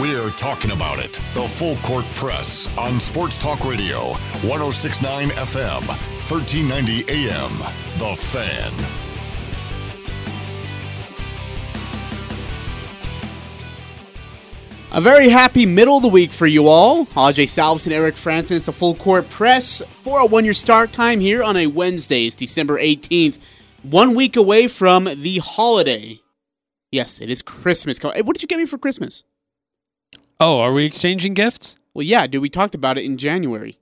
we're talking about it. The Full Court Press on Sports Talk Radio, 1069 FM, 1390 AM. The Fan. A very happy middle of the week for you all. Ajay Salvesen and Eric Frandsen. It's a full court press for a oh one year start time here on a Wednesday. It's December 18th, one week away from the holiday. Yes, it is Christmas. What did you get me for Christmas? Oh, are we exchanging gifts? Well, yeah, dude, we talked about it in January.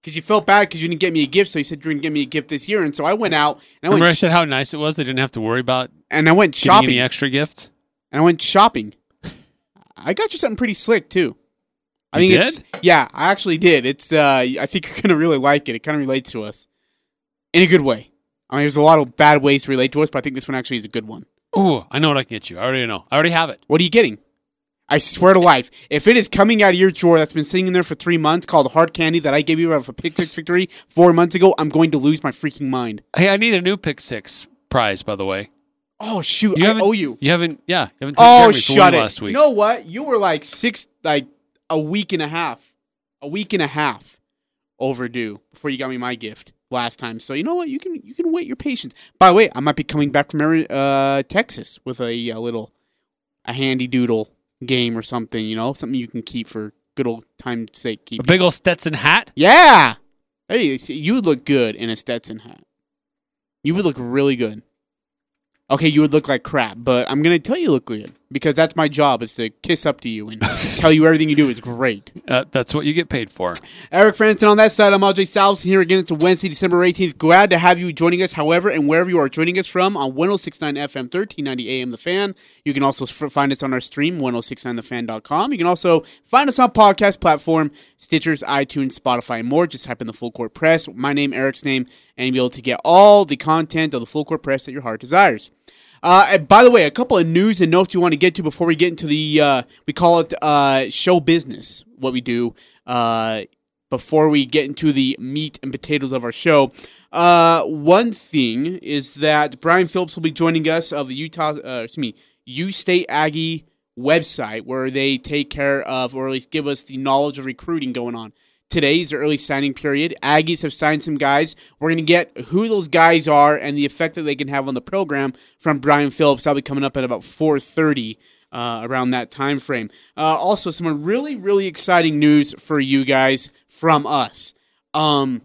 Because you felt bad because you didn't get me a gift, so you said you were going to get me a gift this year. And so I went out and I Remember I went, sh- said how nice it was? They didn't have to worry about and I went getting shopping. any extra gifts. and I went shopping. I got you something pretty slick too. I You think it's did? yeah, I actually did. It's uh I think you're gonna really like it. It kind of relates to us in a good way. I mean, there's a lot of bad ways to relate to us, but I think this one actually is a good one. Oh, I know what I can get you. I already know. I already have it. What are you getting? I swear to life, if it is coming out of your drawer that's been sitting in there for three months, called hard candy that I gave you out of a Pick Six victory four months ago, I'm going to lose my freaking mind. Hey, I need a new pick six prize, by the way. Oh shoot, You I owe you. You haven't. Yeah, you haven't. Oh, of me for shut it! Last week. You know what? You were like six, like a week and a half, a week and a half overdue before you got me my gift last time. So you know what? You can you can wait your patience. By the way, I might be coming back from uh, Texas with a, uh little a handy doodle game or something. You know, something you can keep for good old time's sake. a big old Stetson hat. Yeah. Hey, you would look good in a Stetson hat. You would look really good. Okay, you would look like crap, but I'm gonna tell you look good because that's my job is to kiss up to you and tell you everything you do is great. Uh, that's what you get paid for. Eric Frandsen on that side. I'm Ajay Salvesen here again. It's a Wednesday, December 18th. Glad to have you joining us, however, and wherever you are joining us from on 1069 FM, 1390 AM The Fan. You can also find us on our stream, 1069thefan.com. You can also find us on podcast platform, Stitchers, iTunes, Spotify, and more. Just type in the Full Court Press, my name, Eric's name, and you'll be able to get all the content of the Full Court Press that your heart desires. Uh, by the way, a couple of news and notes you want to get to before we get into the uh, we call it uh, show business. What we do uh, before we get into the meat and potatoes of our show. Uh, one thing is that Brian Phillips will be joining us of the Utah, uh, excuse me, U State Aggie website, where they take care of, or at least give us the knowledge of recruiting going on. Today's the early signing period. Aggies have signed some guys. We're going to get who those guys are and the effect that they can have on the program from Brian Phillips. That'll be coming up at about 4:30 uh, around that time frame. Uh, also, some really really exciting news for you guys from us. Um,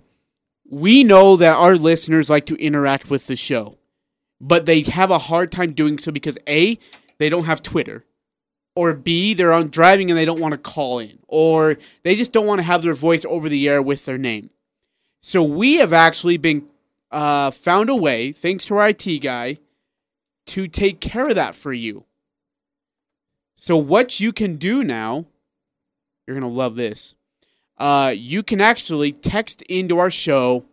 we know that our listeners like to interact with the show, but they have a hard time doing so because a they don't have Twitter or B, they're on driving and they don't want to call in, or they just don't want to have their voice over the air with their name. So we have actually been uh, found a way, thanks to our IT guy, to take care of that for you. So what you can do now, you're gonna love this. Uh, you can actually text into our show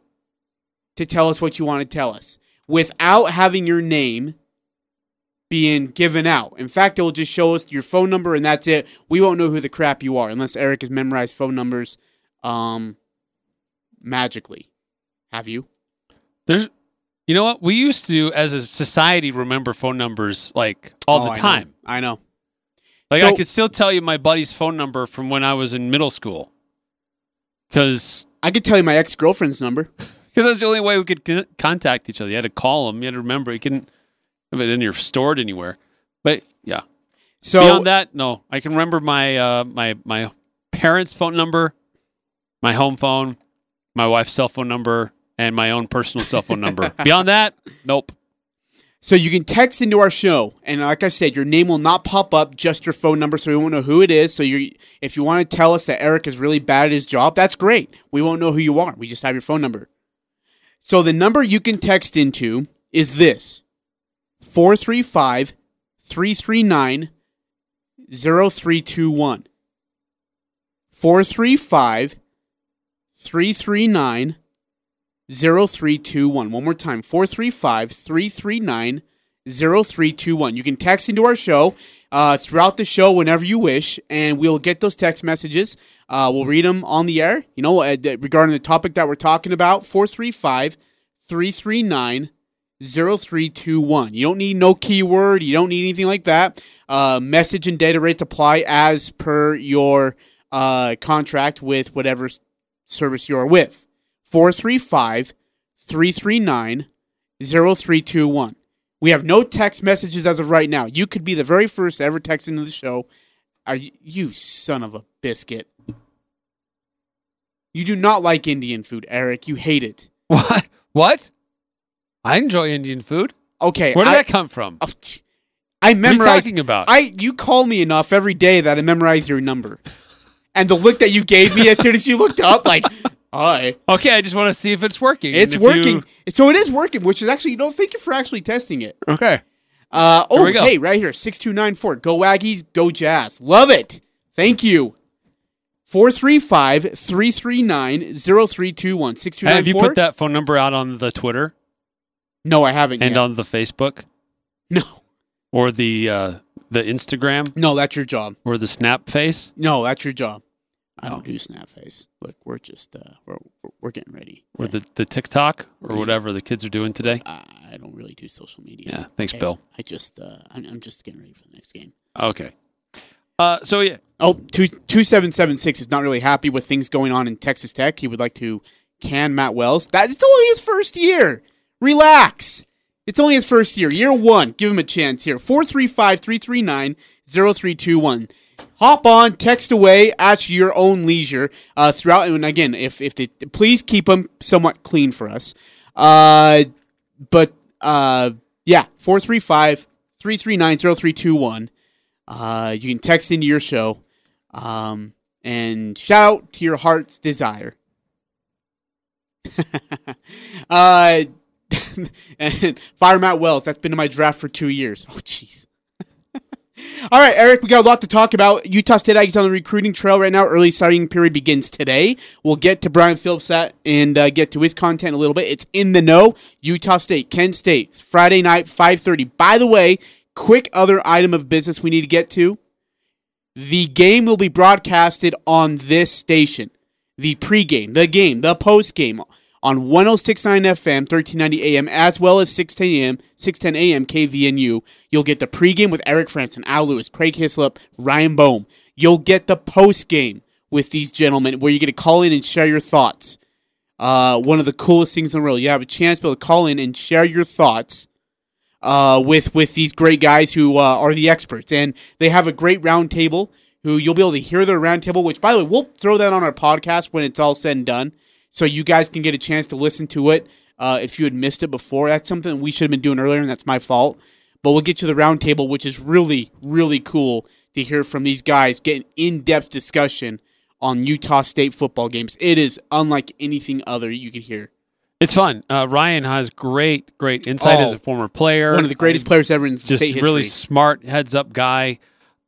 to tell us what you want to tell us without having your name being given out. In fact, it will just show us your phone number and that's it. We won't know who the crap you are unless Eric has memorized phone numbers um magically. Have you? There's, you know what? We used to, as a society, remember phone numbers like all Oh, the I know. time. I know. Like So- I could still tell you my buddy's phone number from when I was in middle school, because I could tell you my ex-girlfriend's number. Because that's the only way we could contact each other. You had to call them. You had to remember. You couldn't have it in your stored anywhere. But yeah, So beyond that, no. I can remember my uh, my my parents' phone number, my home phone, my wife's cell phone number, and my own personal cell phone number. Beyond that, nope. So you can text into our show, and like I said, your name will not pop up, just your phone number, so we won't know who it is. So you, if you want to tell us that Eric is really bad at his job, that's great. We won't know who you are. We just have your phone number. So the number you can text into is this 435 339 0321. 435 339 0321. One more time 435 339 0321. You can text into our show uh, throughout the show whenever you wish, and we'll get those text messages. Uh, we'll read them on the air. You know, uh, regarding the topic that we're talking about, 435 339 0321. You don't need no keyword. You don't need anything like that. Uh, message and data rates apply as per your uh, contract with whatever service you are with. 435 339 0321. We have no text messages as of right now. You could be the very first to ever text into the show. Are you, you son of a biscuit? You do not like Indian food, Eric. You hate it. What? What? I enjoy Indian food. Okay, Where did I, that come from? I What are you talking about? I you call me enough every day that I memorize your number, and the look that you gave me as soon as you looked up, like, hi, okay, I just want to see if it's working. it's working. you- So it is working, which is actually you know thank you for actually testing it. Okay. Uh, oh, hey, right here, six two nine four. Go Aggies, go Jazz. Love it. Thank you. 435-339-0321. Have you put that phone number out on the Twitter No, I haven't and yet. on the Facebook no, or the uh, the Instagram no, that's your job. or the Snap face? No, that's your job. I Oh. don't do Snapface. Look, we're just uh, we're we're- getting ready. or the, the TikTok or whatever the kids are doing today. I don't really do social media. Yeah, thanks, I- Bill. I just uh, I'm, I'm just getting ready for the next game. Okay. Uh, so yeah, Oh, two two seven seven six is not really happy with things going on in Texas Tech. He would like to can Matt Wells. That it's only his first year. Relax. It's only his first year. Year one. Give him a chance here. 435-339-0321. Hop on, text away at your own leisure. Uh, throughout and again, if if they please keep them somewhat clean for us. Uh, but uh, yeah, 435-339-0321. Uh, you can text into your show. Um, and shout out to your heart's desire. uh, and Fire Matt Wells. That's been in my draft for two years. Oh, jeez. All right, Eric, we got a lot to talk about. Utah State Aggies on the recruiting trail right now. Early signing period begins today. We'll get to Brian Phillips at and uh, get to his content a little bit. It's in the know. Utah State, Kent State, Friday night, five thirty. By the way, quick other item of business we need to get to. The game will be broadcasted on this station. The pregame, the game, the postgame on 1069 FM, 1390 AM, as well as 610 AM, 610 AM KVNU. You'll get the pregame with Eric Frandsen, Al Lewis, Craig Hislop, Ryan Bohm. You'll get the postgame with these gentlemen where you get to call in and share your thoughts. Uh, one of the coolest things in the world. You have a chance to be able to call in and share your thoughts uh, with with these great guys who uh, are the experts, and they have a great roundtable. Who you'll be able to hear their roundtable. Which, by the way, we'll throw that on our podcast when it's all said and done, so you guys can get a chance to listen to it. Uh, if you had missed it before, that's something we should have been doing earlier, and that's my fault. But we'll get to the roundtable, which is really, really cool to hear from these guys get an in-depth discussion on Utah State football games. It is unlike anything other you could hear. it's fun. Uh, Ryan has great, great insight Oh, as a former player. One of the greatest players ever in just state history. really smart heads up guy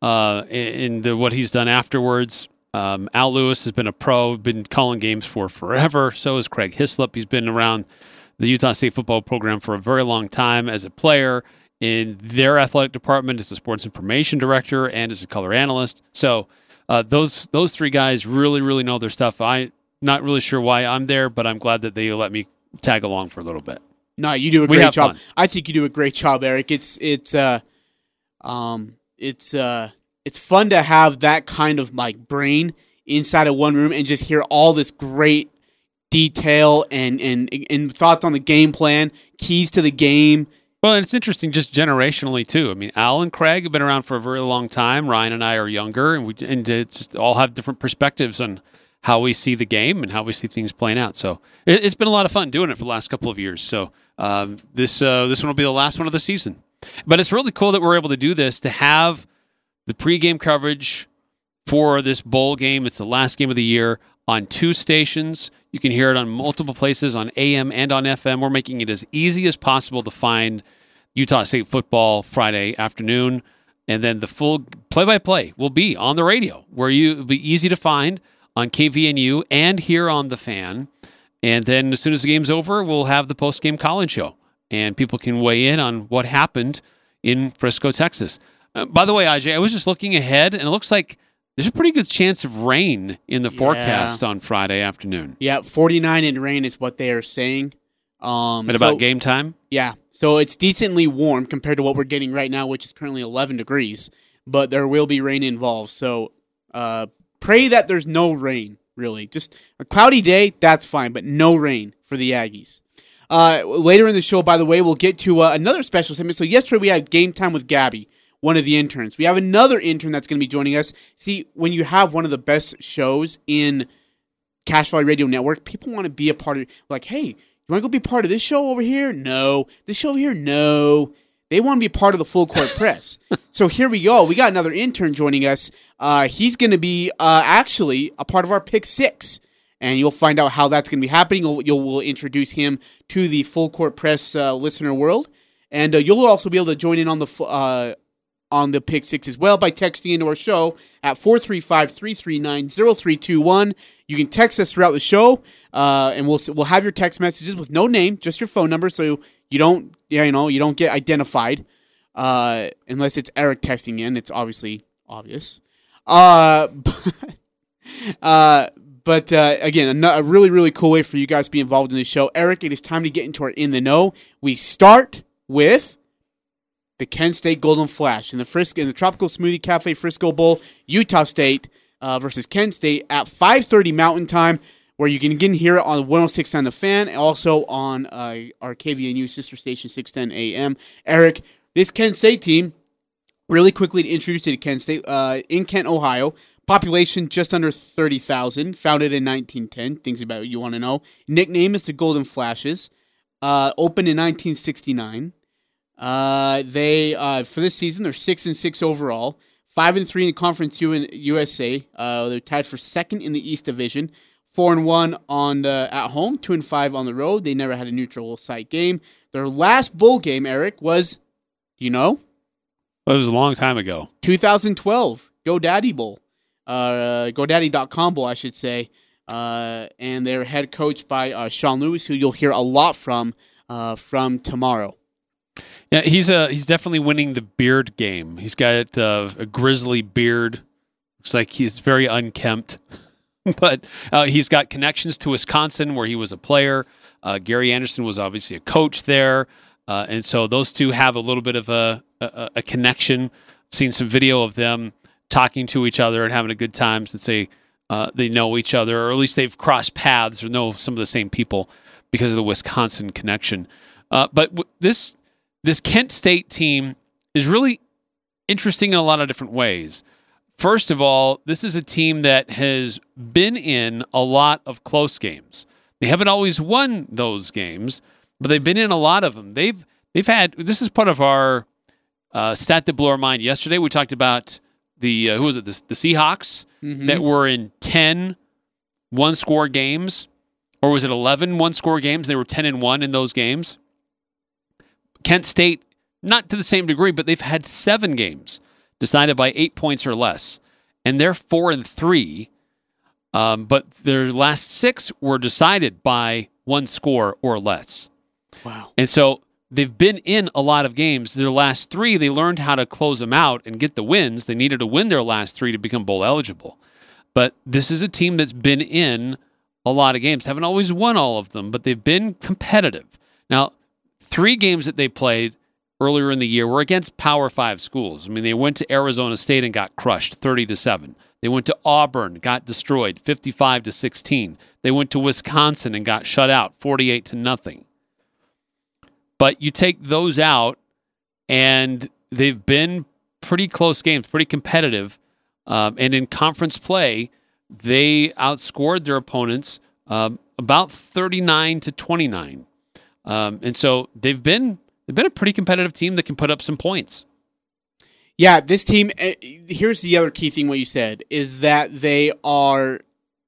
uh, in, in the, what he's done afterwards. Um, Al Lewis has been a pro, been calling games for forever. So is Craig Hislop. He's been around the Utah State football program for a very long time as a player in their athletic department, as a sports information director, and as a color analyst. So uh, those those three guys really, really know their stuff. I not really sure why I'm there, but I'm glad that they let me tag along for a little bit. No, you do a great job. fun. I think you do a great job, Eric. It's it's uh um it's uh it's fun to have that kind of like brain inside of one room and just hear all this great detail and and and thoughts on the game plan, keys to the game. Well, and it's interesting just generationally too. I mean, Al and Craig have been around for a very long time. Ryan and I are younger, and we and just all have different perspectives on how we see the game and how we see things playing out. So it, it's been a lot of fun doing it for the last couple of years. So um, this uh, this one will be the last one of the season. But it's really cool that we're able to do this to have the pregame coverage for this bowl game. It's the last game of the year on two stations. You can hear it on multiple places on AM and on FM. We're making it as easy as possible to find Utah State football Friday afternoon. And then the full play by play will be on the radio, where you it'll be easy to find on KVNU and here on the fan. And then as soon as the game's over, we'll have the post game college show. And people can weigh in on what happened in Frisco, Texas. Uh, by the way, IJ, I was just looking ahead, and it looks like there's a pretty good chance of rain in the Yeah. forecast on Friday afternoon. Yeah, 49 in rain is what they are saying. Um, At about so- game time? yeah, so it's decently warm compared to what we're getting right now, which is currently 11 degrees. But there will be rain involved, so uh, pray that there's no rain. Really, just a cloudy day, that's fine, but no rain for the Aggies. Uh, later in the show, by the way, we'll get to uh, another special segment. So yesterday we had game time with Gabby, one of the interns. We have another intern that's going to be joining us. See, when you have one of the best shows in Cache Valley Radio Network, people want to be a part of. Like, hey, you want to go be part of this show over here? No. This show over here? No. They want to be part of the full court press. so here we go. We got another intern joining us. Uh, he's going to be uh, actually a part of our pick six, and you'll find out how that's going to be happening. You'll, you'll we'll introduce him to the full court press uh, listener world, and uh, you'll also be able to join in on the uh, on the pick six as well by texting into our show at 435-339-0321 you can text us throughout the show uh, and we'll we'll have your text messages with no name just your phone number so you don't you know you don't get identified uh, unless it's eric texting in it's obviously obvious uh, but, uh, but uh, again, a really, really cool way for you guys to be involved in the show. Eric, it is time to get into our In the Know. We start with the Kent State Golden Flash in the Frisco in the Tropical Smoothie Cafe Frisco Bowl, Utah State uh, versus Kent State at 5:30 Mountain Time, where you can again hear it on 106 on the Fan, and also on uh, our KVNU sister station 610 AM. Eric, this Kent State team, really quickly to introduce you to Kent State, uh, in Kent, Ohio. Population just under 30,000, founded in 1910. Things about you want to know. Nickname is the Golden Flashes. Uh, opened in 1969. Uh, they uh, for this season they're six and six overall, five and three in the Conference U- USA. Uh, they're tied for second in the East Division, four and one on the, at home, two and five on the road. They never had a neutral site game. Their last bowl game, Eric, was, you know, Well, it was a long time ago. 2012 GoDaddy Bowl, uh, GoDaddy.com Bowl, I should say. Uh, and they're head coached by uh, Sean Lewis, who you'll hear a lot from uh, from tomorrow. Yeah, he's uh, he's definitely winning the beard game. He's got uh, a grizzly beard. Looks like he's very unkempt, but uh, he's got connections to Wisconsin, where he was a player. Uh, Gary Anderson was obviously a coach there, uh, and so those two have a little bit of a, a, a connection. Seen some video of them talking to each other and having a good time since they uh, they know each other, or at least they've crossed paths or know some of the same people because of the Wisconsin connection. Uh, but w- this this Kent State team is really interesting in a lot of different ways. First of all, this is a team that has been in a lot of close games. They haven't always won those games, but they've been in a lot of them. They've they've had this is part of our uh, stat that blew our mind yesterday. We talked about the uh, who was it the, the Seahawks that were in 10 one score games or was it 11 one score games they were 10 and 1 in those games Kent State, not to the same degree, but they've had seven games decided by eight points or less, and they're four and three. Um, but their last six were decided by one score or less, Wow. and so they've been in a lot of games. Their last three, they learned how to close them out and get the wins. They needed to win their last three to become bowl eligible. But this is a team that's been in a lot of games. Haven't always won all of them, but they've been competitive. Now, three games that they played earlier in the year were against Power Five schools. I mean, they went to Arizona State and got crushed, thirty to seven. They went to Auburn, got destroyed, fifty-five to sixteen. They went to Wisconsin and got shut out, forty-eight to nothing. But you take those out, and they've been pretty close games, pretty competitive. Um, and in conference play, they outscored their opponents um, about 39 to 29. Um, and so they've been they've been a pretty competitive team that can put up some points. Yeah, this team. uh, Here's the other key thing. What you said is that they are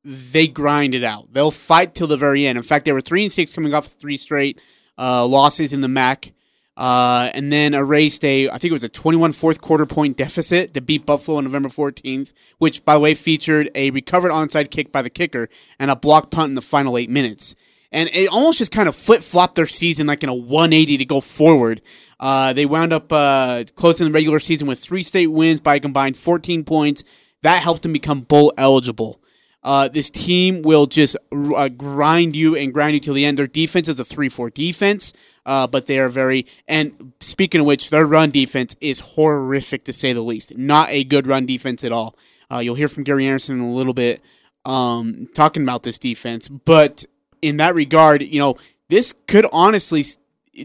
they grind it out. They'll fight till the very end. In fact, they were three and six coming off three straight uh, losses in the MAC, uh, and then erased a I think it was a 21 fourth quarter point deficit to beat Buffalo on November 14th, which by the way featured a recovered onside kick by the kicker and a block punt in the final eight minutes. And it almost just kind of flip flopped their season like in a 180 to go forward. Uh, they wound up uh, closing the regular season with three state wins by a combined 14 points. That helped them become bowl eligible. Uh, this team will just uh, grind you and grind you till the end. Their defense is a 3 4 defense, uh, but they are very. And speaking of which, their run defense is horrific to say the least. Not a good run defense at all. Uh, you'll hear from Gary Anderson in a little bit um, talking about this defense. But in that regard, you know, this could honestly,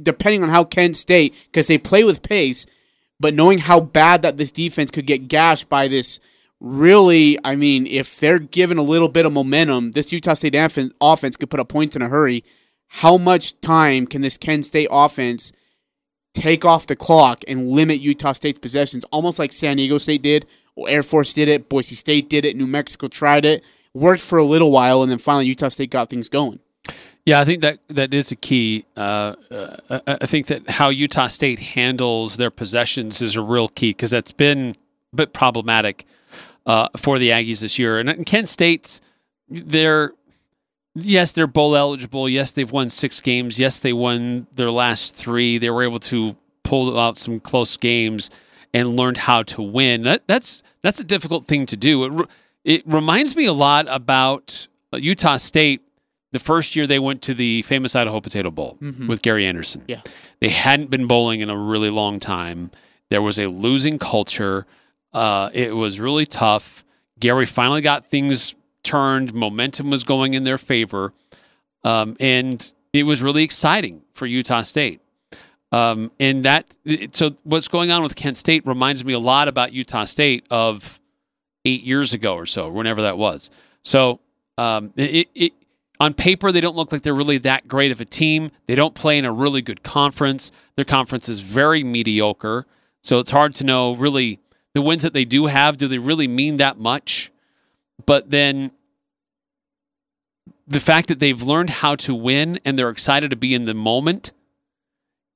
depending on how Kent State, because they play with pace, but knowing how bad that this defense could get gashed by this really, I mean, if they're given a little bit of momentum, this Utah State offense could put up points in a hurry. How much time can this Kent State offense take off the clock and limit Utah State's possessions, almost like San Diego State did, or Air Force did it, Boise State did it, New Mexico tried it, worked for a little while, and then finally Utah State got things going. Yeah, I think that that is a key. Uh, uh, I think that how Utah State handles their possessions is a real key because that's been a bit problematic uh, for the Aggies this year. And Kent State, they're yes, they're bowl eligible. Yes, they've won six games. Yes, they won their last three. They were able to pull out some close games and learned how to win. That that's that's a difficult thing to do. It, it reminds me a lot about Utah State the first year they went to the famous Idaho Potato Bowl mm-hmm. with Gary Anderson. Yeah. They hadn't been bowling in a really long time. There was a losing culture. Uh, it was really tough. Gary finally got things turned. Momentum was going in their favor. Um, and it was really exciting for Utah State. Um, and that, so what's going on with Kent State reminds me a lot about Utah State of eight years ago or so, whenever that was. So um, it, it, on paper, they don't look like they're really that great of a team. They don't play in a really good conference. Their conference is very mediocre. So it's hard to know really the wins that they do have, do they really mean that much? But then the fact that they've learned how to win and they're excited to be in the moment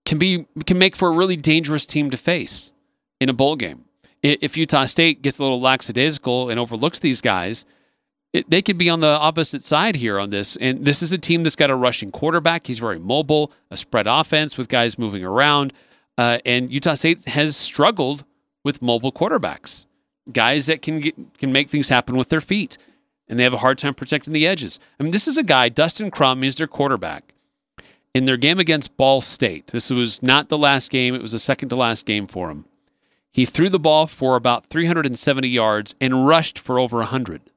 can be can make for a really dangerous team to face in a bowl game. If Utah State gets a little lackadaisical and overlooks these guys, it, they could be on the opposite side here on this. And this is a team that's got a rushing quarterback. He's very mobile, a spread offense with guys moving around. Uh, and Utah State has struggled with mobile quarterbacks, guys that can get, can make things happen with their feet, and they have a hard time protecting the edges. I mean, this is a guy, Dustin Crum, is their quarterback. In their game against Ball State, this was not the last game; it was the second to last game for him. He threw the ball for about 370 yards and rushed for over 100.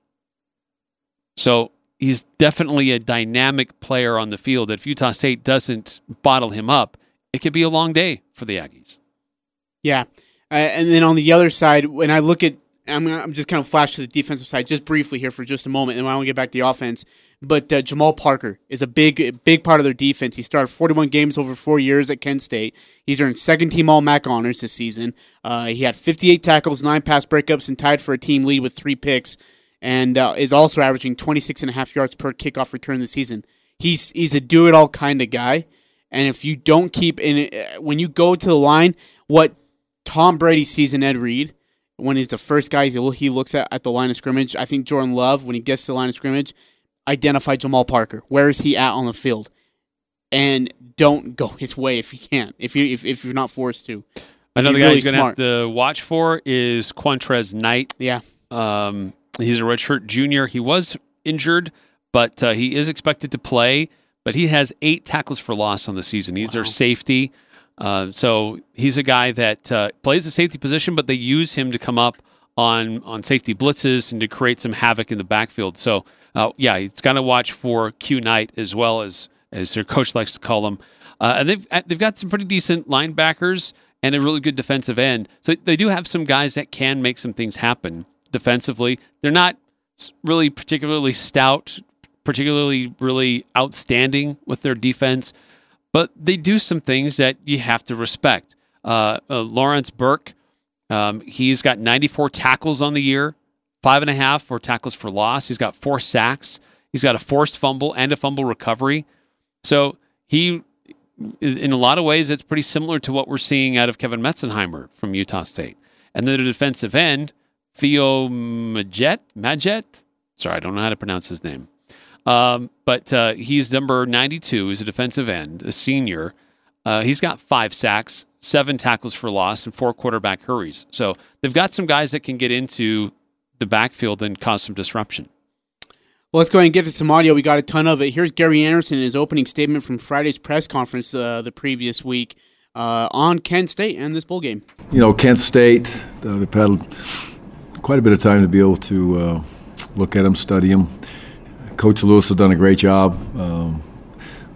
So he's definitely a dynamic player on the field. If Utah State doesn't bottle him up, it could be a long day for the Aggies. Yeah. Uh, and then on the other side, when I look at, I'm, I'm just kind of flash to the defensive side just briefly here for just a moment, and I want to get back to the offense. But uh, Jamal Parker is a big, big part of their defense. He started 41 games over four years at Kent State. He's earned second team All MAC honors this season. Uh, he had 58 tackles, nine pass breakups, and tied for a team lead with three picks, and uh, is also averaging 26 and a half yards per kickoff return this season. He's he's a do it all kind of guy. And if you don't keep in uh, when you go to the line, what Tom Brady sees in Ed Reed when he's the first guy he looks at at the line of scrimmage. I think Jordan Love, when he gets to the line of scrimmage, identify Jamal Parker. Where is he at on the field? And don't go his way if you can't. If you if, if you're not forced to. Another guy really you're gonna have to watch for is Qwuantrezz Knight. Yeah. Um, he's a redshirt junior. He was injured, but uh, he is expected to play. But he has eight tackles for loss on the season. He's wow. their safety. Uh, so he's a guy that uh, plays the safety position, but they use him to come up on on safety blitzes and to create some havoc in the backfield. So uh, yeah, he's got to watch for Q Knight as well as as their coach likes to call him. Uh, and they've uh, they've got some pretty decent linebackers and a really good defensive end. So they do have some guys that can make some things happen defensively. They're not really particularly stout, particularly really outstanding with their defense but they do some things that you have to respect. Uh, uh, Lawrence Burke, um, he's got 94 tackles on the year, five and a half for tackles for loss. He's got four sacks. He's got a forced fumble and a fumble recovery. So he, in a lot of ways, it's pretty similar to what we're seeing out of Kevin Meitzenheimer from Utah State. And then the defensive end, Theo Majette, Majette. Sorry, I don't know how to pronounce his name. Um, but uh, he's number 92. He's a defensive end, a senior. Uh, he's got five sacks, seven tackles for loss, and four quarterback hurries. So they've got some guys that can get into the backfield and cause some disruption. Well, let's go ahead and get to some audio. We got a ton of it. Here's Gary Anderson in his opening statement from Friday's press conference uh, the previous week uh, on Kent State and this bowl game. You know, Kent State, uh, they've had quite a bit of time to be able to uh, look at them, study them. Coach Lewis has done a great job. Um,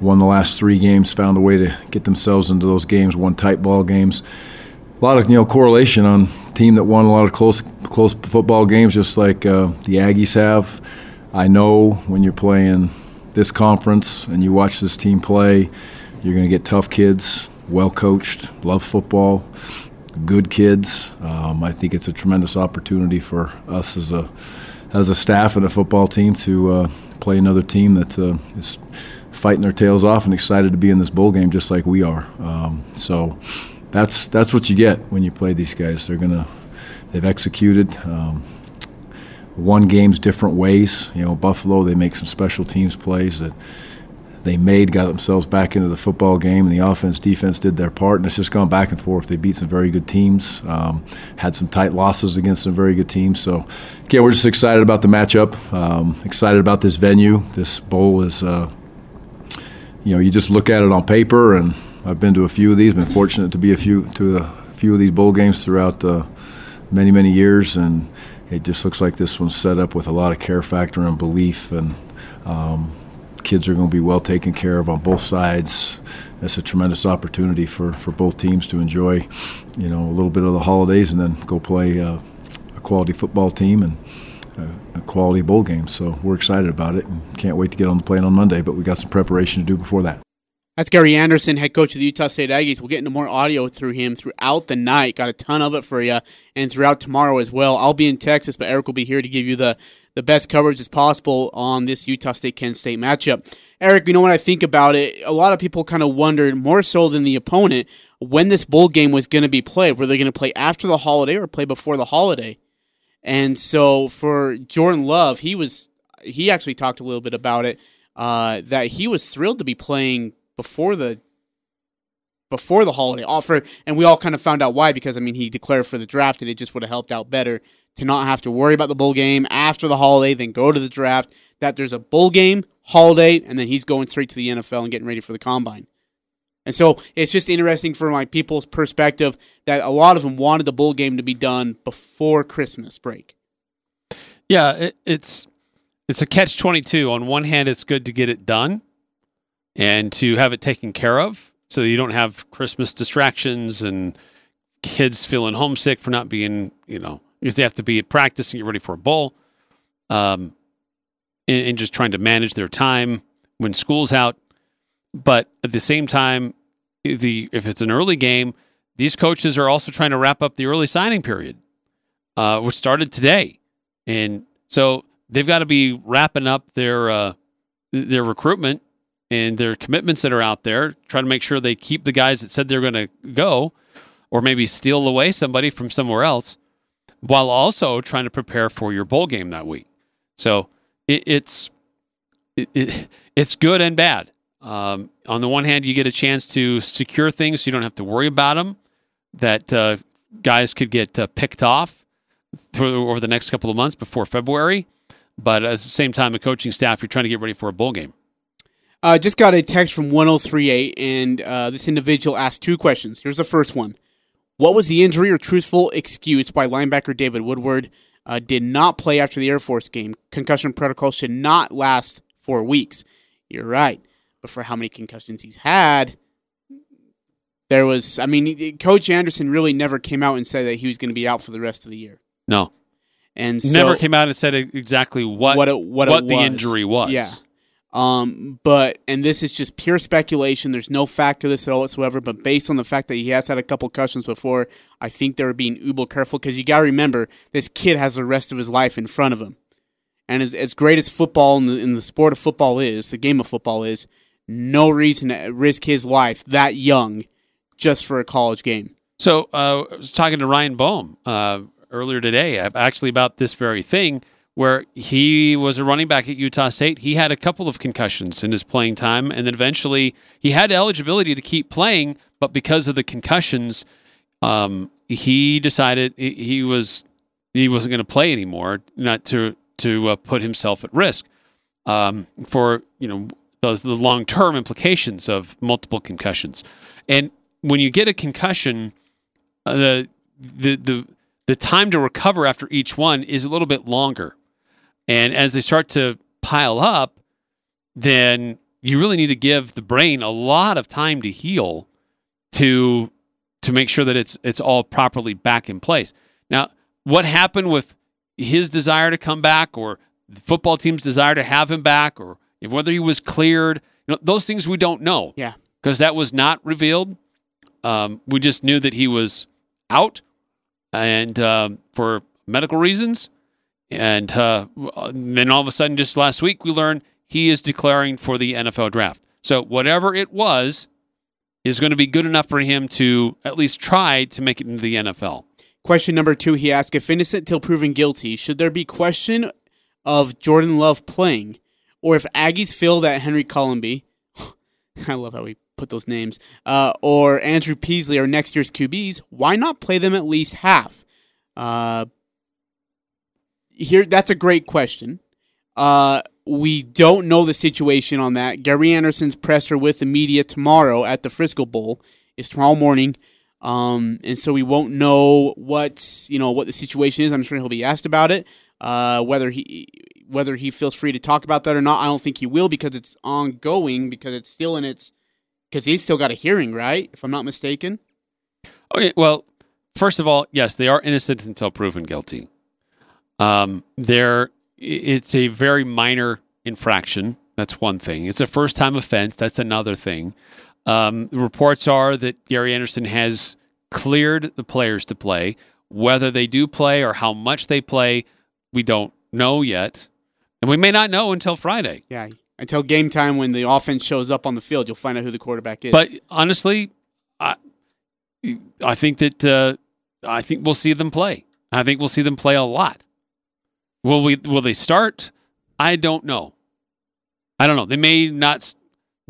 won the last three games, found a way to get themselves into those games, won tight ball games. A lot of you know correlation on team that won a lot of close close football games, just like uh, the Aggies have. I know when you're playing this conference and you watch this team play, you're going to get tough kids, well coached, love football, good kids. Um, I think it's a tremendous opportunity for us as a as a staff and a football team to uh, play another team that uh, is fighting their tails off and excited to be in this bowl game just like we are. Um, so that's that's what you get when you play these guys. They're gonna they've executed. Um, won games different ways. You know, Buffalo they make some special teams plays that they made, got themselves back into the football game, and the offense, defense did their part, and it's just gone back and forth. They beat some very good teams, um, had some tight losses against some very good teams. So, again, we're just excited about the matchup, um, excited about this venue. This bowl is, uh, you know, you just look at it on paper, and I've been to a few of these, been fortunate to be a few to a few of these bowl games throughout uh, many, many years, and it just looks like this one's set up with a lot of care factor and belief and. Um, kids are going to be well taken care of on both sides. It's a tremendous opportunity for, for both teams to enjoy, you know, a little bit of the holidays and then go play uh, a quality football team and a, a quality bowl game. So we're excited about it and can't wait to get on the plane on Monday. But we got some preparation to do before that. That's Gary Anderson, head coach of the Utah State Aggies. We'll get into more audio through him throughout the night. Got a ton of it for you, and throughout tomorrow as well. I'll be in Texas, but Eric will be here to give you the, the best coverage as possible on this Utah State Kent State matchup. Eric, you know what I think about it? A lot of people kind of wondered, more so than the opponent, when this bowl game was going to be played. Were they going to play after the holiday or play before the holiday? And so for Jordan Love, he was he actually talked a little bit about it. Uh, that he was thrilled to be playing before the before the holiday offer, and we all kind of found out why because I mean he declared for the draft, and it just would have helped out better to not have to worry about the bowl game after the holiday, then go to the draft. That there's a bowl game, holiday, and then he's going straight to the NFL and getting ready for the combine. And so it's just interesting from my people's perspective that a lot of them wanted the bowl game to be done before Christmas break. Yeah, it, it's it's a catch twenty two. On one hand, it's good to get it done and to have it taken care of so you don't have Christmas distractions and kids feeling homesick for not being, you know, because they have to be at practice and get ready for a bowl. Um, and, and just trying to manage their time when school's out. But at the same time, the if it's an early game, these coaches are also trying to wrap up the early signing period, uh, which started today, and so they've got to be wrapping up their uh, their recruitment and their commitments that are out there, try to make sure they keep the guys that said they're going to go, or maybe steal away somebody from somewhere else, while also trying to prepare for your bowl game that week. So it, it's it, it, it's good and bad. Um, on the one hand, you get a chance to secure things, so you don't have to worry about them. That uh, guys could get uh, picked off over the next couple of months before February. But at the same time, a coaching staff, you're trying to get ready for a bowl game. Uh, just got a text from 1038, and uh, this individual asked two questions. Here's the first one What was the injury or truthful excuse by linebacker David Woodward? Uh, did not play after the Air Force game. Concussion protocol should not last four weeks. You're right. But for how many concussions he's had, there was, I mean, Coach Anderson really never came out and said that he was going to be out for the rest of the year. No. And so, never came out and said exactly what what, it, what, what the injury was. Yeah. Um, but and this is just pure speculation. There's no fact to this at all whatsoever. But based on the fact that he has had a couple concussions before, I think they were being uber careful because you got to remember this kid has the rest of his life in front of him. And as, as great as football and the, in the sport of football is, the game of football is, no reason to risk his life that young just for a college game. So uh, I was talking to Ryan Bohm uh, earlier today, actually about this very thing where he was a running back at Utah State. He had a couple of concussions in his playing time, and then eventually he had eligibility to keep playing, but because of the concussions, um, he decided he was he wasn't going to play anymore, not to to uh, put himself at risk. um, for you know those the long term implications of multiple concussions. And when you get a concussion, uh, the the the the time to recover after each one is a little bit longer. And as they start to pile up, then you really need to give the brain a lot of time to heal to to make sure that it's it's all properly back in place. Now, what happened with his desire to come back or the football team's desire to have him back or whether he was cleared, you know, those things we don't know. Yeah. Because that was not revealed. Um, we just knew that he was out and um, for medical reasons. And uh, then all of a sudden, just last week, we learned he is declaring for the NFL draft. So whatever it was is going to be good enough for him to at least try to make it into the NFL. Question number two, he asked, if innocent till proven guilty, should there be question of Jordan Love playing? Or if Aggies feel that Henry Colombi, I love how we put those names, uh, or Andrew Peasley are next year's QBs, why not play them at least half? Uh, here, that's a great question. Uh, we don't know the situation on that. Gary Anderson's presser with the media tomorrow at the Frisco Bowl is tomorrow morning. Um, and so we won't know what you know what the situation is. I'm sure he'll be asked about it. Uh, whether he whether he feels free to talk about that or not, I don't think he will because it's ongoing because it's still in its because he's still got a hearing, right? If I'm not mistaken. Okay, well, first of all, yes, they are innocent until proven guilty. Um, there, it's a very minor infraction. That's one thing. It's a first time offense. That's another thing. Um, reports are that Gary Anderson has cleared the players to play. Whether they do play or how much they play, we don't know yet. And we may not know until Friday. Yeah. Until game time when the offense shows up on the field, you'll find out who the quarterback is. But honestly, I, I think that uh, I think we'll see them play. I think we'll see them play a lot. Will we? Will they start? I don't know. I don't know. They may not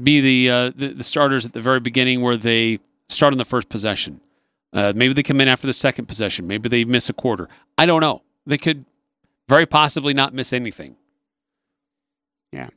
be the, uh, the, the starters at the very beginning where they start on the first possession. Uh, maybe they come in after the second possession. Maybe they miss a quarter. I don't know. They could very possibly not miss anything. Yeah.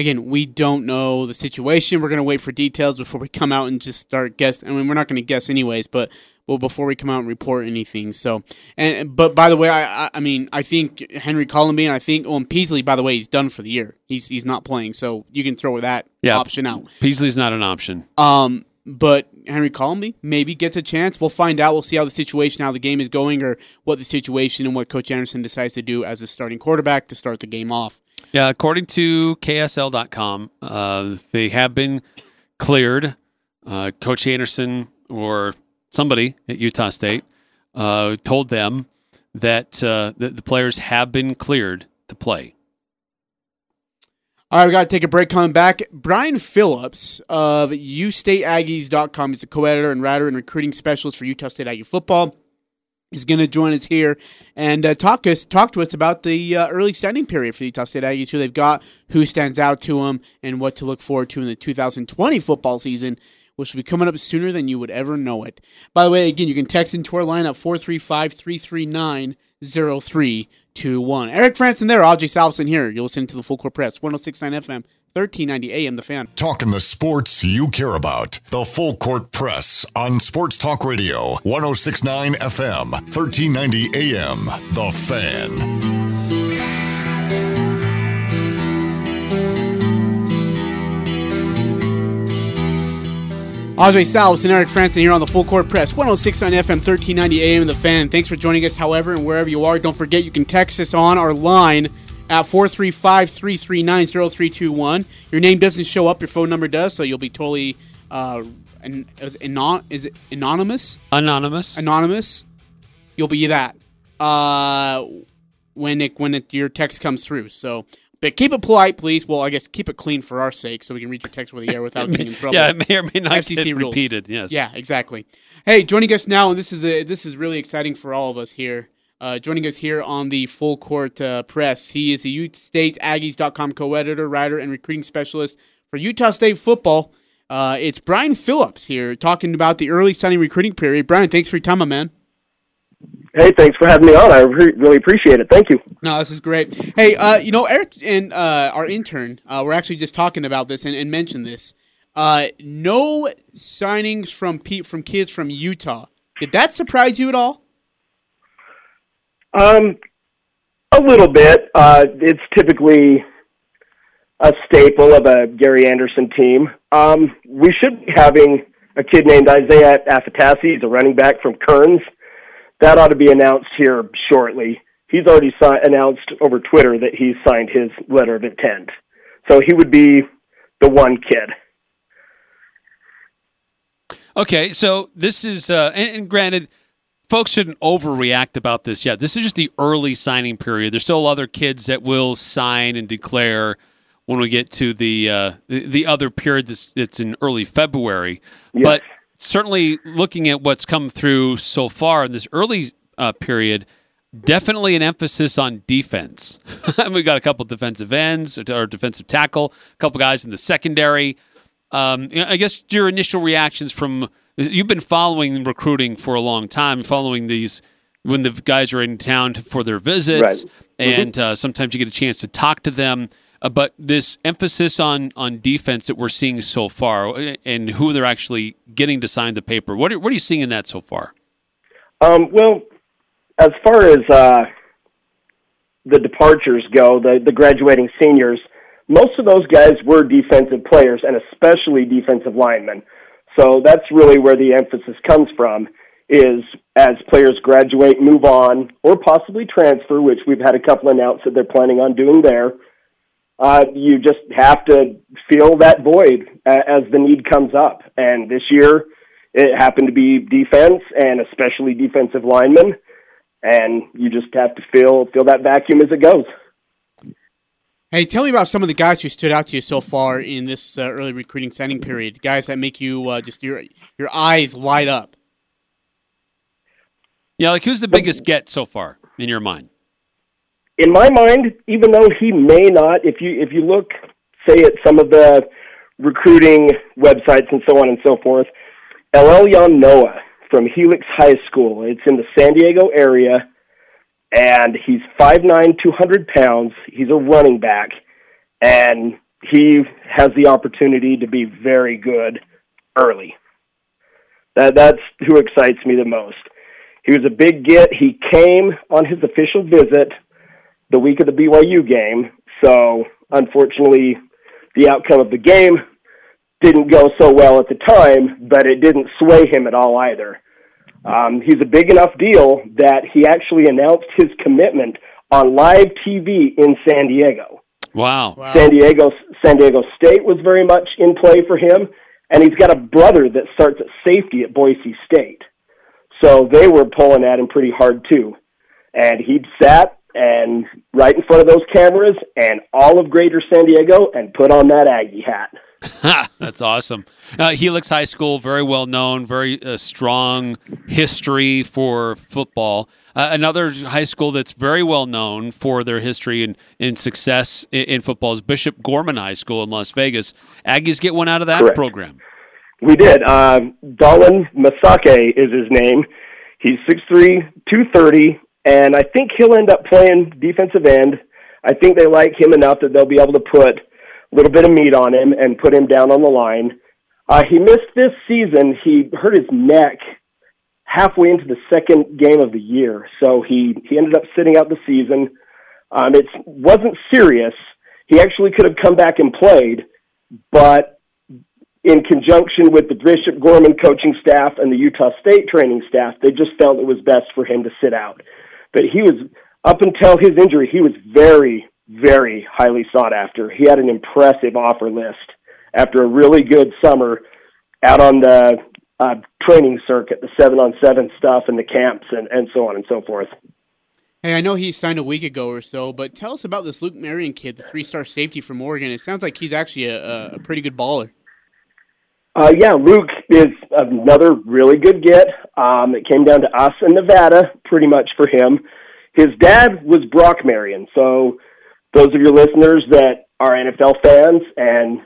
Again, we don't know the situation. We're going to wait for details before we come out and just start guessing. I mean, we're not going to guess anyways, but well, before we come out and report anything. So, and but by the way, I I, I mean I think Henry Colombi and I think well, and Peasley. By the way, he's done for the year. He's he's not playing, so you can throw that Yeah. option out. Peasley's not an option. Um, but Henry Colombi maybe gets a chance. We'll find out. We'll see how the situation, how the game is going, or what the situation and what Coach Anderson decides to do as a starting quarterback to start the game off. Yeah, according to KSL.com, uh, they have been cleared. Uh, Coach Anderson or somebody at Utah State uh, told them that uh, the, players have been cleared to play. All right, we got to take a break. Coming back, Brian Phillips of UStateAggies.com. He's a co-editor and writer and recruiting specialist for Utah State Aggie football. He's going to join us here and uh, talk us talk to us about the uh, early standing period for the Utah State Aggies, who they've got, who stands out to them, and what to look forward to in the 2020 football season, which will be coming up sooner than you would ever know it. By the way, again, you can text into our line at 435 339 0321. Eric Frandsen there, Audrey Salvesen here. You're listening to the Full Court Press, 1069 FM, 1390 AM, The Fan. Talking the sports you care about. The Full Court Press on Sports Talk Radio, 1069 FM, 1390 AM. The Fan. Ajay Salvesen and Eric Frandsen here on the Full Court Press, 1069 FM, 1390 AM, The Fan. Thanks for joining us, however, and wherever you are. Don't forget you can text us on our line at 435 339 0321. Your name doesn't show up, your phone number does, so you'll be totally uh, an, is, anon, is it anonymous? Anonymous. Anonymous. You'll be that uh, when it when it, your text comes through. So, but keep it polite, please. Well, I guess keep it clean for our sake, so we can read your text over the air without getting in trouble. yeah, it may or may not FCC get rules. repeated. Yes. Yeah, exactly. Hey, joining us now, and this is a, this is really exciting for all of us here. Uh, joining us here on the Full Court uh, Press, he is a Utah State Aggies.com co-editor, writer, and recruiting specialist for Utah State football. Uh, it's Brian Phillips here talking about the early signing recruiting period. Brian, thanks for your time, my man. Hey, thanks for having me on. I re- really appreciate it. Thank you. No, this is great. Hey, uh, you know, Eric and uh, our intern, uh, we're actually just talking about this and, and mentioned this. Uh, no signings from Pete from kids from Utah. Did that surprise you at all? Um, a little bit. Uh, it's typically a staple of a Gary Anderson team. Um, we should be having a kid named Isaiah Afatasi. He's a running back from Kearns. That ought to be announced here shortly. He's already si- announced over Twitter that he's signed his letter of intent. So he would be the one kid. Okay, so this is, uh, and, and granted, folks shouldn't overreact about this yet. This is just the early signing period. There's still other kids that will sign and declare when we get to the uh, the, the other period that's it's in early February. Yes. But certainly looking at what's come through so far in this early uh, period, definitely an emphasis on defense. We've got a couple defensive ends or defensive tackle, a couple guys in the secondary. Um, I guess your initial reactions from you've been following recruiting for a long time, following these when the guys are in town for their visits, Right. and uh, sometimes you get a chance to talk to them. Uh, but this emphasis on on defense that we're seeing so far, uh, and who they're actually getting to sign the paper. What are, what are you seeing in that so far? Um, well, as far as uh, the departures go, the, the graduating seniors, most of those guys were defensive players and especially defensive linemen. So that's really where the emphasis comes from is as players graduate, move on, or possibly transfer, which we've had a couple announce that they're planning on doing there. Uh, you just have to fill that void as the need comes up. And this year, it happened to be defense and especially defensive linemen, and you just have to fill fill that vacuum as it goes. Hey, tell me about some of the guys who stood out to you so far in this uh, early recruiting signing period. Guys that make you uh, just your your eyes light up. Yeah, like who's the biggest get so far in your mind? In my mind, even though he may not, if you if you look, say at some of the recruiting websites and so on and so forth, Elelyon Noa from Helix High School. It's in the San Diego area, and he's 5'9", 200 pounds. He's a running back, and he has the opportunity to be very good early. That that's who excites me the most. He was a big get. He came on his official visit the week of the BYU game. So unfortunately, the outcome of the game didn't go so well at the time, but it didn't sway him at all either. Um, he's a big enough deal that he actually announced his commitment on live TV in San Diego. Wow. San Diego San Diego State was very much in play for him, and he's got a brother that starts at safety at Boise State. So they were pulling at him pretty hard too. And he sat and right in front of those cameras and all of Greater San Diego and put on that Aggie hat. That's awesome. Uh, Helix High School, very well known, very uh, strong history for football. Uh, another high school that's very well known for their history and, and success in, in football is Bishop Gorman High School in Las Vegas. Aggies get one out of that Correct. program. We did. Uh, Dolan Masake is his name. He's 6'3", 230, and I think he'll end up playing defensive end. I think they like him enough that they'll be able to put little bit of meat on him and put him down on the line. Uh, he missed this season. He hurt his neck halfway into the second game of the year, so he he ended up sitting out the season. Um, it wasn't serious. He actually could have come back and played, but in conjunction with the Bishop Gorman coaching staff and the Utah State training staff, they just felt it was best for him to sit out. But he was up until his injury, he was very, very highly sought after. He had an impressive offer list after a really good summer out on the uh, training circuit, the seven on seven stuff and the camps and, and so on and so forth. Hey, I know he signed a week ago or so, but tell us about this Luke Marion kid, the three-star safety from Oregon. It sounds like he's actually a, a pretty good baller. Uh, yeah, Luke is another really good get. Um, it came down to us in Nevada, pretty much for him. His dad was Brock Marion, so those of your listeners that are NFL fans and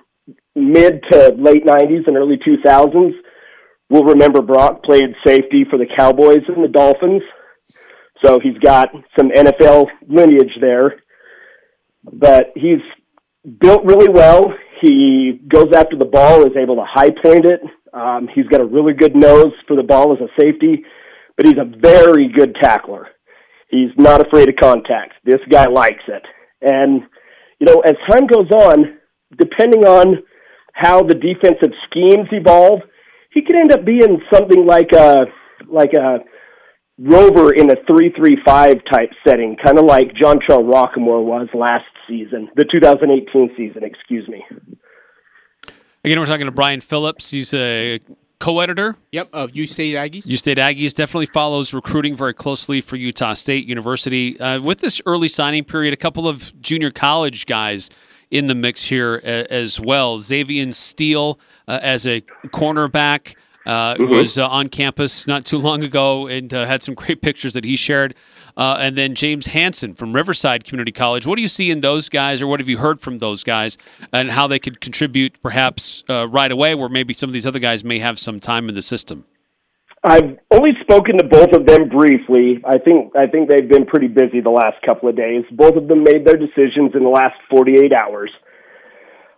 mid to late '90s and early 2000s will remember Brock played safety for the Cowboys and the Dolphins. So he's got some NFL lineage there. But he's built really well. He goes after the ball, is able to high point it. Um, he's got a really good nose for the ball as a safety, but he's a very good tackler. He's not afraid of contact. This guy likes it. And, you know, as time goes on, depending on how the defensive schemes evolve, he could end up being something like a like a rover in a three three five type setting, kind of like Jontrell Rocquemore was last season, the 2018 season, excuse me. Again, we're talking to Brian Phillips. He's a co-editor. Yep, of U State Aggies. U State Aggies definitely follows recruiting very closely for Utah State University. Uh, with this early signing period, a couple of junior college guys in the mix here as well. Xavier Steele uh, as a cornerback. Uh, mm-hmm. was uh, on campus not too long ago and uh, had some great pictures that he shared. Uh, and then James Hanson from Riverside Community College. What do you see in those guys, or what have you heard from those guys, and how they could contribute perhaps uh, right away, where maybe some of these other guys may have some time in the system? I've only spoken to both of them briefly. I think I think they've been pretty busy the last couple of days. Both of them made their decisions in the last 48 hours.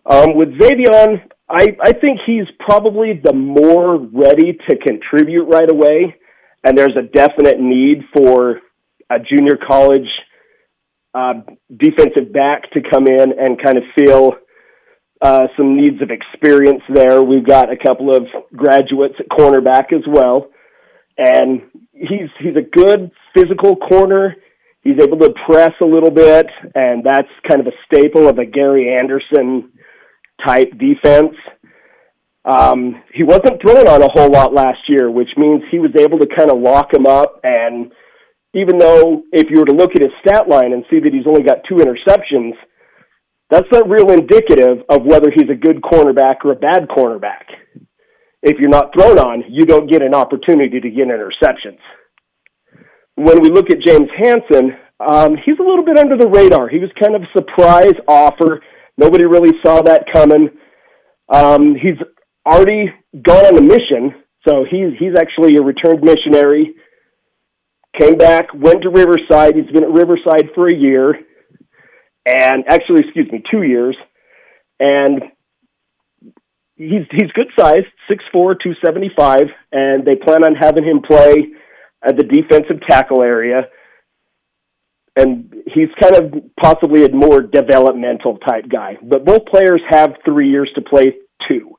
Um, with Xavier, I, I think he's probably the more ready to contribute right away, and there's a definite need for a junior college uh, defensive back to come in and kind of fill uh, some needs of experience there. We've got a couple of graduates at cornerback as well, and he's he's a good physical corner. He's able to press a little bit, and that's kind of a staple of a Gary Andersen type defense. Um, he wasn't thrown on a whole lot last year, which means he was able to kind of lock him up. And even though if you were to look at his stat line and see that he's only got two interceptions, that's not real indicative of whether he's a good cornerback or a bad cornerback. If you're not thrown on, you don't get an opportunity to get interceptions. When we look at James Hanson, um, he's a little bit under the radar. He was kind of a surprise offer Nobody really saw that coming. Um, he's already gone on a mission, so he's he's actually a returned missionary. Came back, went to Riverside. He's been at Riverside for a year, and actually, excuse me, two years, and he's he's good size, 6'4", 275, and they plan on having him play at the defensive tackle area and he's kind of possibly a more developmental type guy. But both players have three years to play too.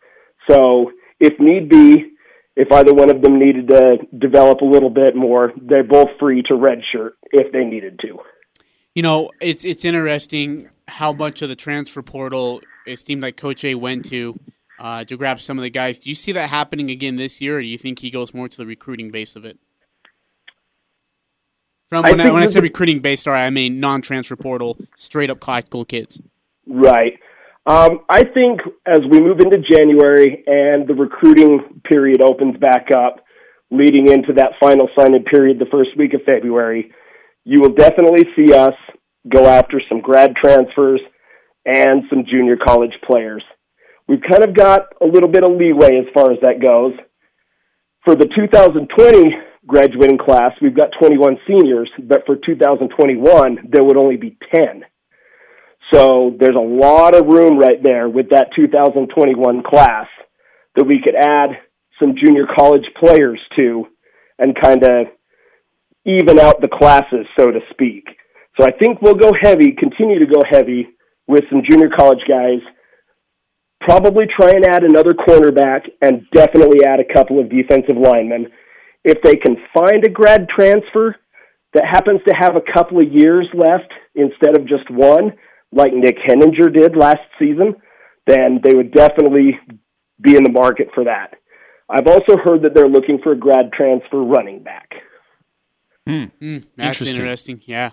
So if need be, if either one of them needed to develop a little bit more, they're both free to redshirt if they needed to. You know, it's it's interesting how much of the transfer portal it seemed like Coach A went to uh, to grab some of the guys. Do you see that happening again this year, or do you think he goes more to the recruiting base of it? From when I, I when I say recruiting based, I mean non-transfer portal, straight up high school kids. Right. Um, I think as we move into January and the recruiting period opens back up, leading into that final signing period the first week of February, you will definitely see us go after some grad transfers and some junior college players. We've kind of got a little bit of leeway as far as that goes. For the 2020 graduating class, we've got 21 seniors, but for 2021, there would only be 10. So there's a lot of room right there with that 2021 class that we could add some junior college players to and kind of even out the classes, so to speak. So I think we'll go heavy, continue to go heavy with some junior college guys. Probably try and add another cornerback and definitely add a couple of defensive linemen if they can find a grad transfer that happens to have a couple of years left instead of just one, like Nick Heninger did last season, then they would definitely be in the market for that. I've also heard that they're looking for a grad transfer running back. Mm, mm, that's interesting. interesting. Yeah.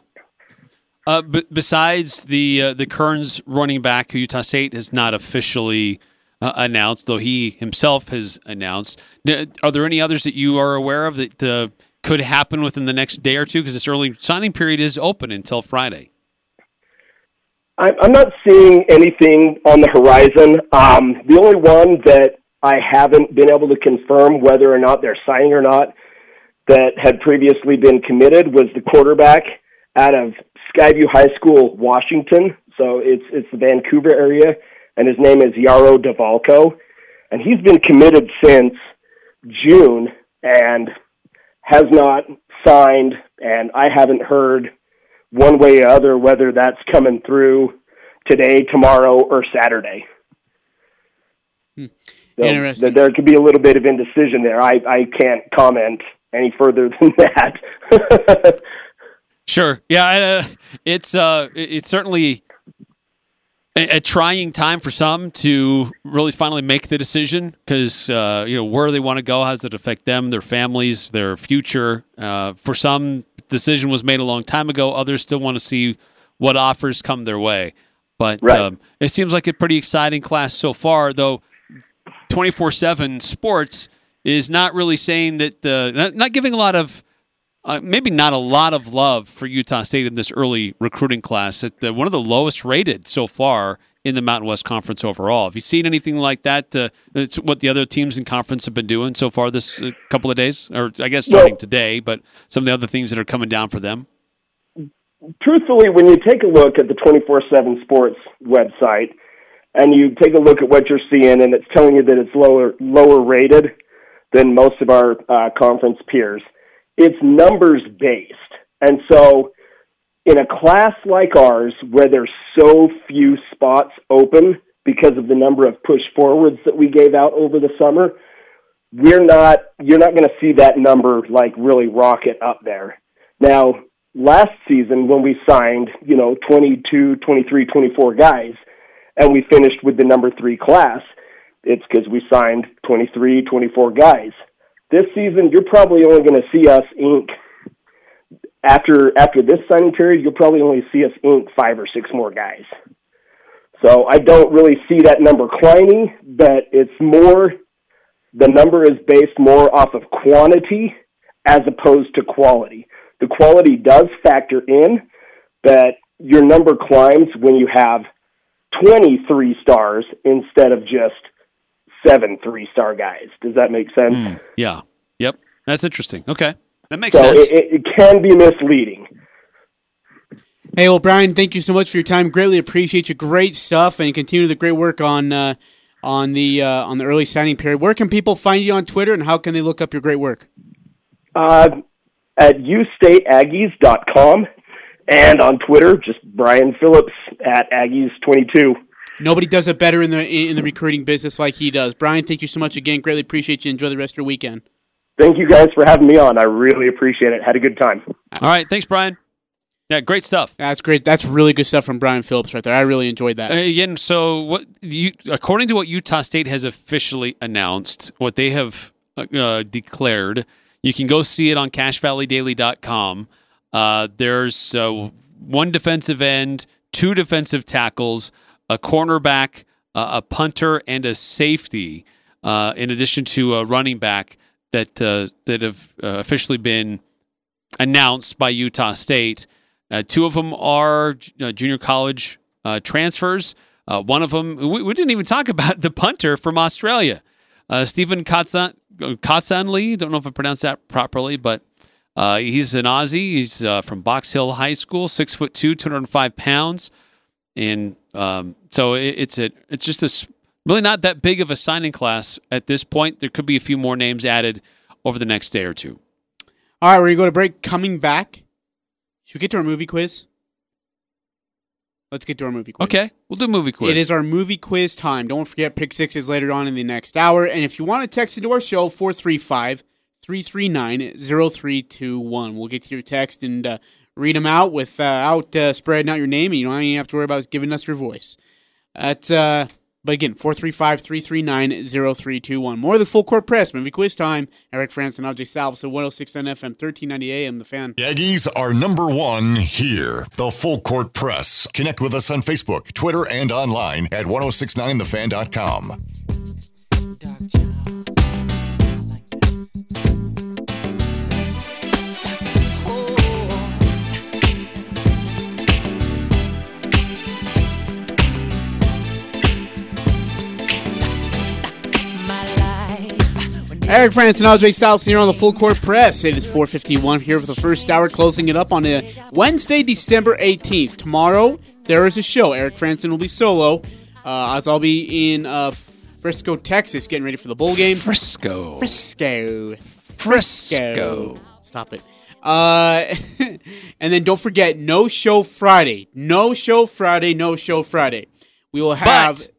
Uh, but besides the uh, the Kearns running back, who Utah State has not officially uh, announced, though he himself has announced. Are there any others that you are aware of that uh, could happen within the next day or two? Because this early signing period is open until Friday. I'm not seeing anything on the horizon. Um, the only one that I haven't been able to confirm whether or not they're signing or not that had previously been committed was the quarterback out of Skyview High School, Washington. So it's it's the Vancouver area, and his name is Yaro Devalco, and he's been committed since June and has not signed, and I haven't heard one way or other whether that's coming through today, tomorrow, or Saturday. Hmm. So Interesting. there could be a little bit of indecision there. I, I can't comment any further than that. Sure. Yeah. Uh, it's uh, it's certainly a, a, trying time for some to really finally make the decision because uh, you know where they want to go, how does it affect them, their families, their future. Uh, for some, decision was made a long time ago. Others still want to see what offers come their way. But right. um, it seems like a pretty exciting class so far, though. Twenty four seven Sports is not really saying that the not, not giving a lot of uh, maybe not a lot of love for Utah State in this early recruiting class. At the, one of the lowest rated so far in the Mountain West Conference overall. Have you seen anything like that? Uh, it's what the other teams in conference have been doing so far this uh, couple of days, or I guess starting well, today, but some of the other things that are coming down for them. Truthfully, when you take a look at the 24 7 Sports website and you take a look at what you're seeing, and it's telling you that it's lower, lower rated than most of our uh, conference peers it's numbers based. And so in a class like ours where there's so few spots open because of the number of push forwards that we gave out over the summer, we're not you're not going to see that number like really rocket up there. Now, last season when we signed, you know, 22, 23, 24 guys and we finished with the number 3 class, it's cuz we signed 23, 24 guys this season you're probably only going to see us ink after after this signing period you'll probably only see us ink five or six more guys so i don't really see that number climbing but it's more the number is based more off of quantity as opposed to quality the quality does factor in but your number climbs when you have 23 stars instead of just seven three star guys. Does that make sense? Mm, yeah. Yep. That's interesting. Okay. That makes so sense. It, it can be misleading. Hey, well, Brian, thank you so much for your time. Greatly appreciate you. Great stuff, and continue the great work on uh, on the uh, on the early signing period. Where can people find you on Twitter, and how can they look up your great work? Uh, at ustateaggies.com and on Twitter, just Brian Phillips at Aggies22. Nobody does it better in the in the recruiting business like he does. Brian, thank you so much again. Greatly appreciate you. Enjoy the rest of your weekend. Thank you guys for having me on. I really appreciate it. Had a good time. All right, thanks, Brian. Yeah, great stuff. That's great. That's really good stuff from Brian Phillips right there. I really enjoyed that. Uh, again, so what you, according to what Utah State has officially announced, what they have uh, declared, you can go see it on CacheValleyDaily.com. Uh, there's uh, one defensive end, two defensive tackles, a cornerback, uh, a punter, and a safety, uh, in addition to a running back that uh, that have uh, officially been announced by Utah State. Uh, two of them are uh, junior college transfers. one of them, we, we, didn't even talk about the punter from Australia, Stephen Kotsan, Kotsanli. Don't know if I pronounced that properly, but he's an Aussie. He's from Box Hill High School, six foot two, two hundred five pounds and um, so it, it's a it's just a really not that big of a signing class at this point. There could be a few more names added over the next day or two. All right, we're gonna go to break. Coming back, should we get to our movie quiz? Let's get to our movie quiz. Okay, we'll do movie quiz. It is our movie quiz time. Don't forget, pick six is later on in the next hour. And if you want to text into our show, 435 339 0321. We'll get to your text and uh, read them out without uh, spreading out your name. You don't even have to worry about giving us your voice. That's, uh, but again, 435 339 0321. More of the full court press, movie quiz time. Eric Frandsen and Ajay Salvesen at 1069 FM, 1390 AM, The Fan. Aggies are number one here. The full court press. Connect with us on Facebook, Twitter, and online at 1069thefan.com. Eric Frandsen and Ajay South here on the Full Court Press. It is 4:51 here for the first hour, closing it up on a Wednesday, December 18th. Tomorrow there is a show. Eric Frandsen will be solo, uh, as I'll be in uh, Frisco, Texas, getting ready for the bowl game. Frisco. Frisco. Frisco. Stop it. Uh, and then don't forget, no show Friday. No show Friday. No show Friday. We will have. But-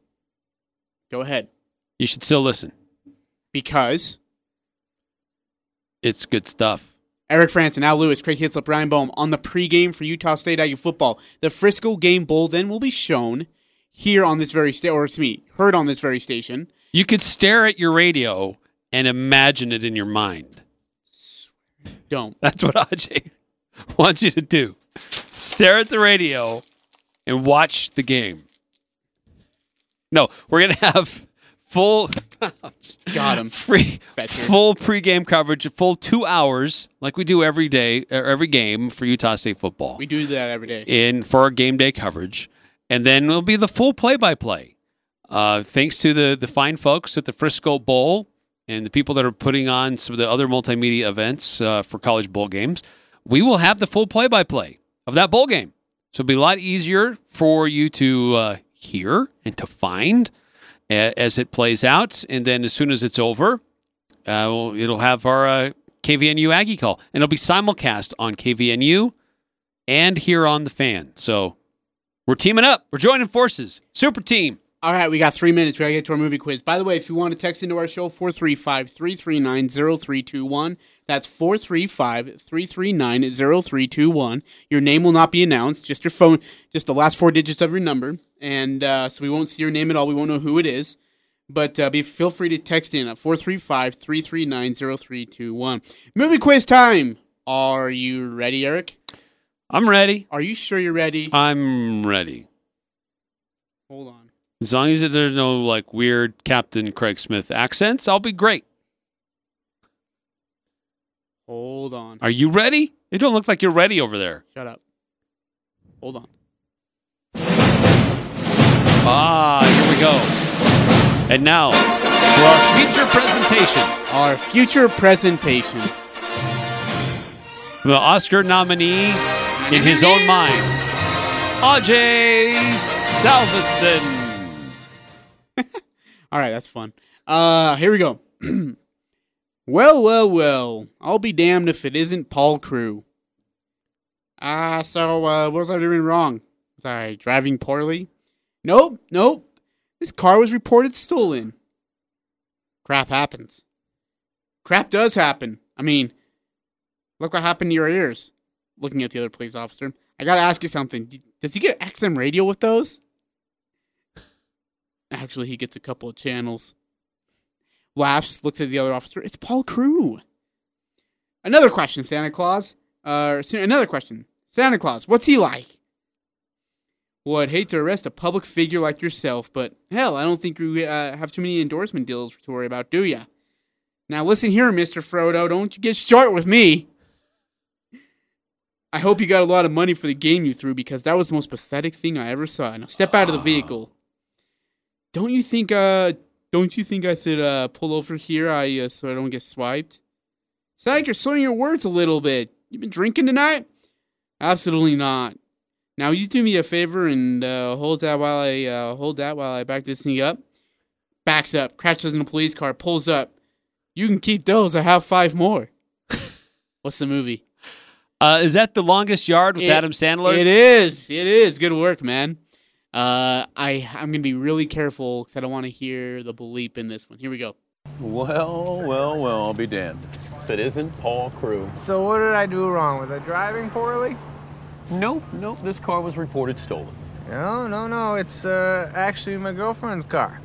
go ahead. You should still listen. Because It's good stuff. Eric Frandsen, Al Lewis, Craig Hislop, Ryan Bohm on the pregame for Utah State Aggie football. The Frisco Game Bowl then will be shown here on this very station, or it's me, heard on this very station. You could stare at your radio and imagine it in your mind. Don't. That's what Ajay wants you to do. Stare at the radio and watch the game. No, we're going to have full Got him. free Fetcher. full pregame coverage, full 2 hours like we do every day or every game for Utah State football. We do that every day. in for our game day coverage, and then it'll be the full play-by-play. Uh, thanks to the the fine folks at the Frisco Bowl and the people that are putting on some of the other multimedia events uh, for college bowl games, we will have the full play-by-play of that bowl game. So it'll be a lot easier for you to uh, hear and to find as it plays out, and then as soon as it's over, uh, well, it'll have our uh, KVNU Aggie call, and it'll be simulcast on KVNU and here on the fan. So we're teaming up. We're joining forces. Super team. All right, we got three minutes. We got to get to our movie quiz. By the way, if you want to text into our show, 435 339 0321. That's 435 339 0321. Your name will not be announced, just your phone, just the last four digits of your number. And uh, so we won't see your name at all. We won't know who it is. But uh, be, feel free to text in at 435 339 0321. Movie quiz time. Are you ready, Eric? I'm ready. Are you sure you're ready? I'm ready. Hold on. As long as there's no like weird Captain Craig Smith accents, I'll be great. Hold on. Are you ready? It don't look like you're ready over there. Shut up. Hold on. Ah, here we go. And now for our future presentation, Our future presentation. the Oscar nominee in his own mind, Ajay Salvesen. All right, that's fun. Uh, here we go. well, well, well. I'll be damned if it isn't Paul Crewe. Ah, so uh, what was I doing wrong? Was I driving poorly? Nope, nope. This car was reported stolen. Crap happens. Crap does happen. I mean, look what happened to your ears. Looking at the other police officer. I gotta ask you something. Does he get XM radio with those? Actually, he gets a couple of channels. Laughs, looks at the other officer. It's Paul Crewe. Another question, Santa Claus. Uh, another question. Santa Claus, what's he like? Well, I'd hate to arrest a public figure like yourself, but hell, I don't think you uh, have too many endorsement deals to worry about, do ya? Now listen here, Mr. Frodo, don't you get short with me. I hope you got a lot of money for the game you threw because that was the most pathetic thing I ever saw. Now step out of the vehicle. Don't you think uh don't you think I should uh pull over here I uh, so I don't get swiped? Sound like you're slurring your words a little bit. You been drinking tonight? Absolutely not. Now you do me a favor and uh, hold that while I uh, hold that while I back this thing up. Backs up, crashes in the police car, pulls up. You can keep those. I have five more. What's the movie? Uh, is that the longest yard with It- Adam Sandler? It is. It is. Good work, man. Uh, I I'm gonna be really careful because I don't want to hear the bleep in this one. Here we go. Well, well, well, I'll be damned. If it isn't Paul Crewe. So what did I do wrong? Was I driving poorly? Nope, nope, this car was reported stolen. No, no, no. It's uh, actually my girlfriend's car.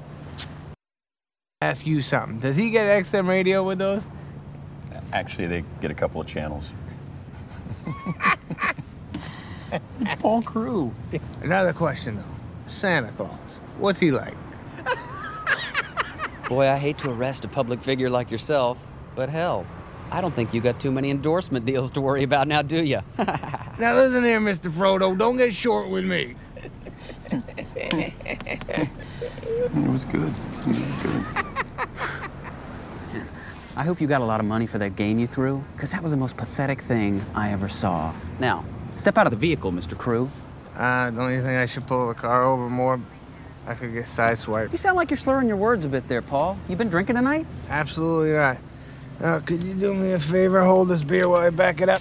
Ask you something. Does he get XM radio with those? Actually, they get a couple of channels. it's Paul Crewe. Another question though. Santa Claus. What's he like? Boy, I hate to arrest a public figure like yourself, but hell, I don't think you got too many endorsement deals to worry about now, do you? Now listen here, Mr. Frodo. Don't get short with me. It was good. It was good. I hope you got a lot of money for that game you threw, because that was the most pathetic thing I ever saw. Now, step out of the vehicle, Mr. Crewe. Uh, don't you think I should pull the car over more? I could get sideswiped. You sound like you're slurring your words a bit there, Paul. You been drinking tonight? Absolutely not. Now, could you do me a favor? Hold this beer while I back it up.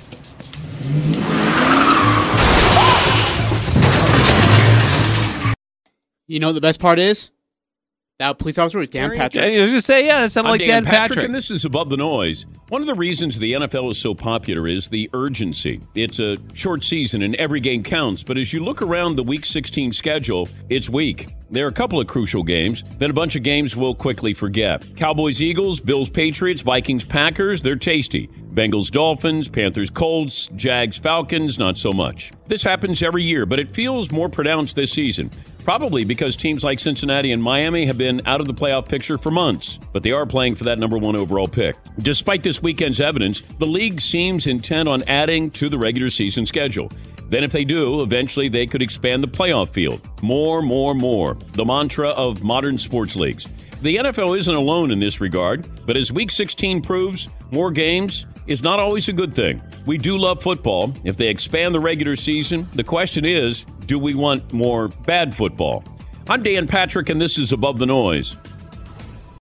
You know what the best part is? That police officer was Dan Patrick. I was just say, yeah, that sounded I'm like Dan, Patrick. and this is Above the Noise. One of the reasons the NFL is so popular is the urgency. It's a short season and every game counts, but as you look around the Week 16 schedule, it's weak. There are a couple of crucial games, then a bunch of games we'll quickly forget. Cowboys, Eagles, Bills, Patriots, Vikings, Packers, they're tasty. Bengals, Dolphins, Panthers, Colts, Jags, Falcons, not so much. This happens every year, but it feels more pronounced this season. Probably because teams like Cincinnati and Miami have been out of the playoff picture for months, but they are playing for that number one overall pick. Despite weekend's evidence, the league seems intent on adding to the regular season schedule. Then, if they do, eventually they could expand the playoff field. More, more, more. The mantra of modern sports leagues. The NFL isn't alone in this regard, but as Week 16 proves, more games is not always a good thing. We do love football. If they expand the regular season, the question is do we want more bad football? I'm Dan Patrick, and this is Above the Noise.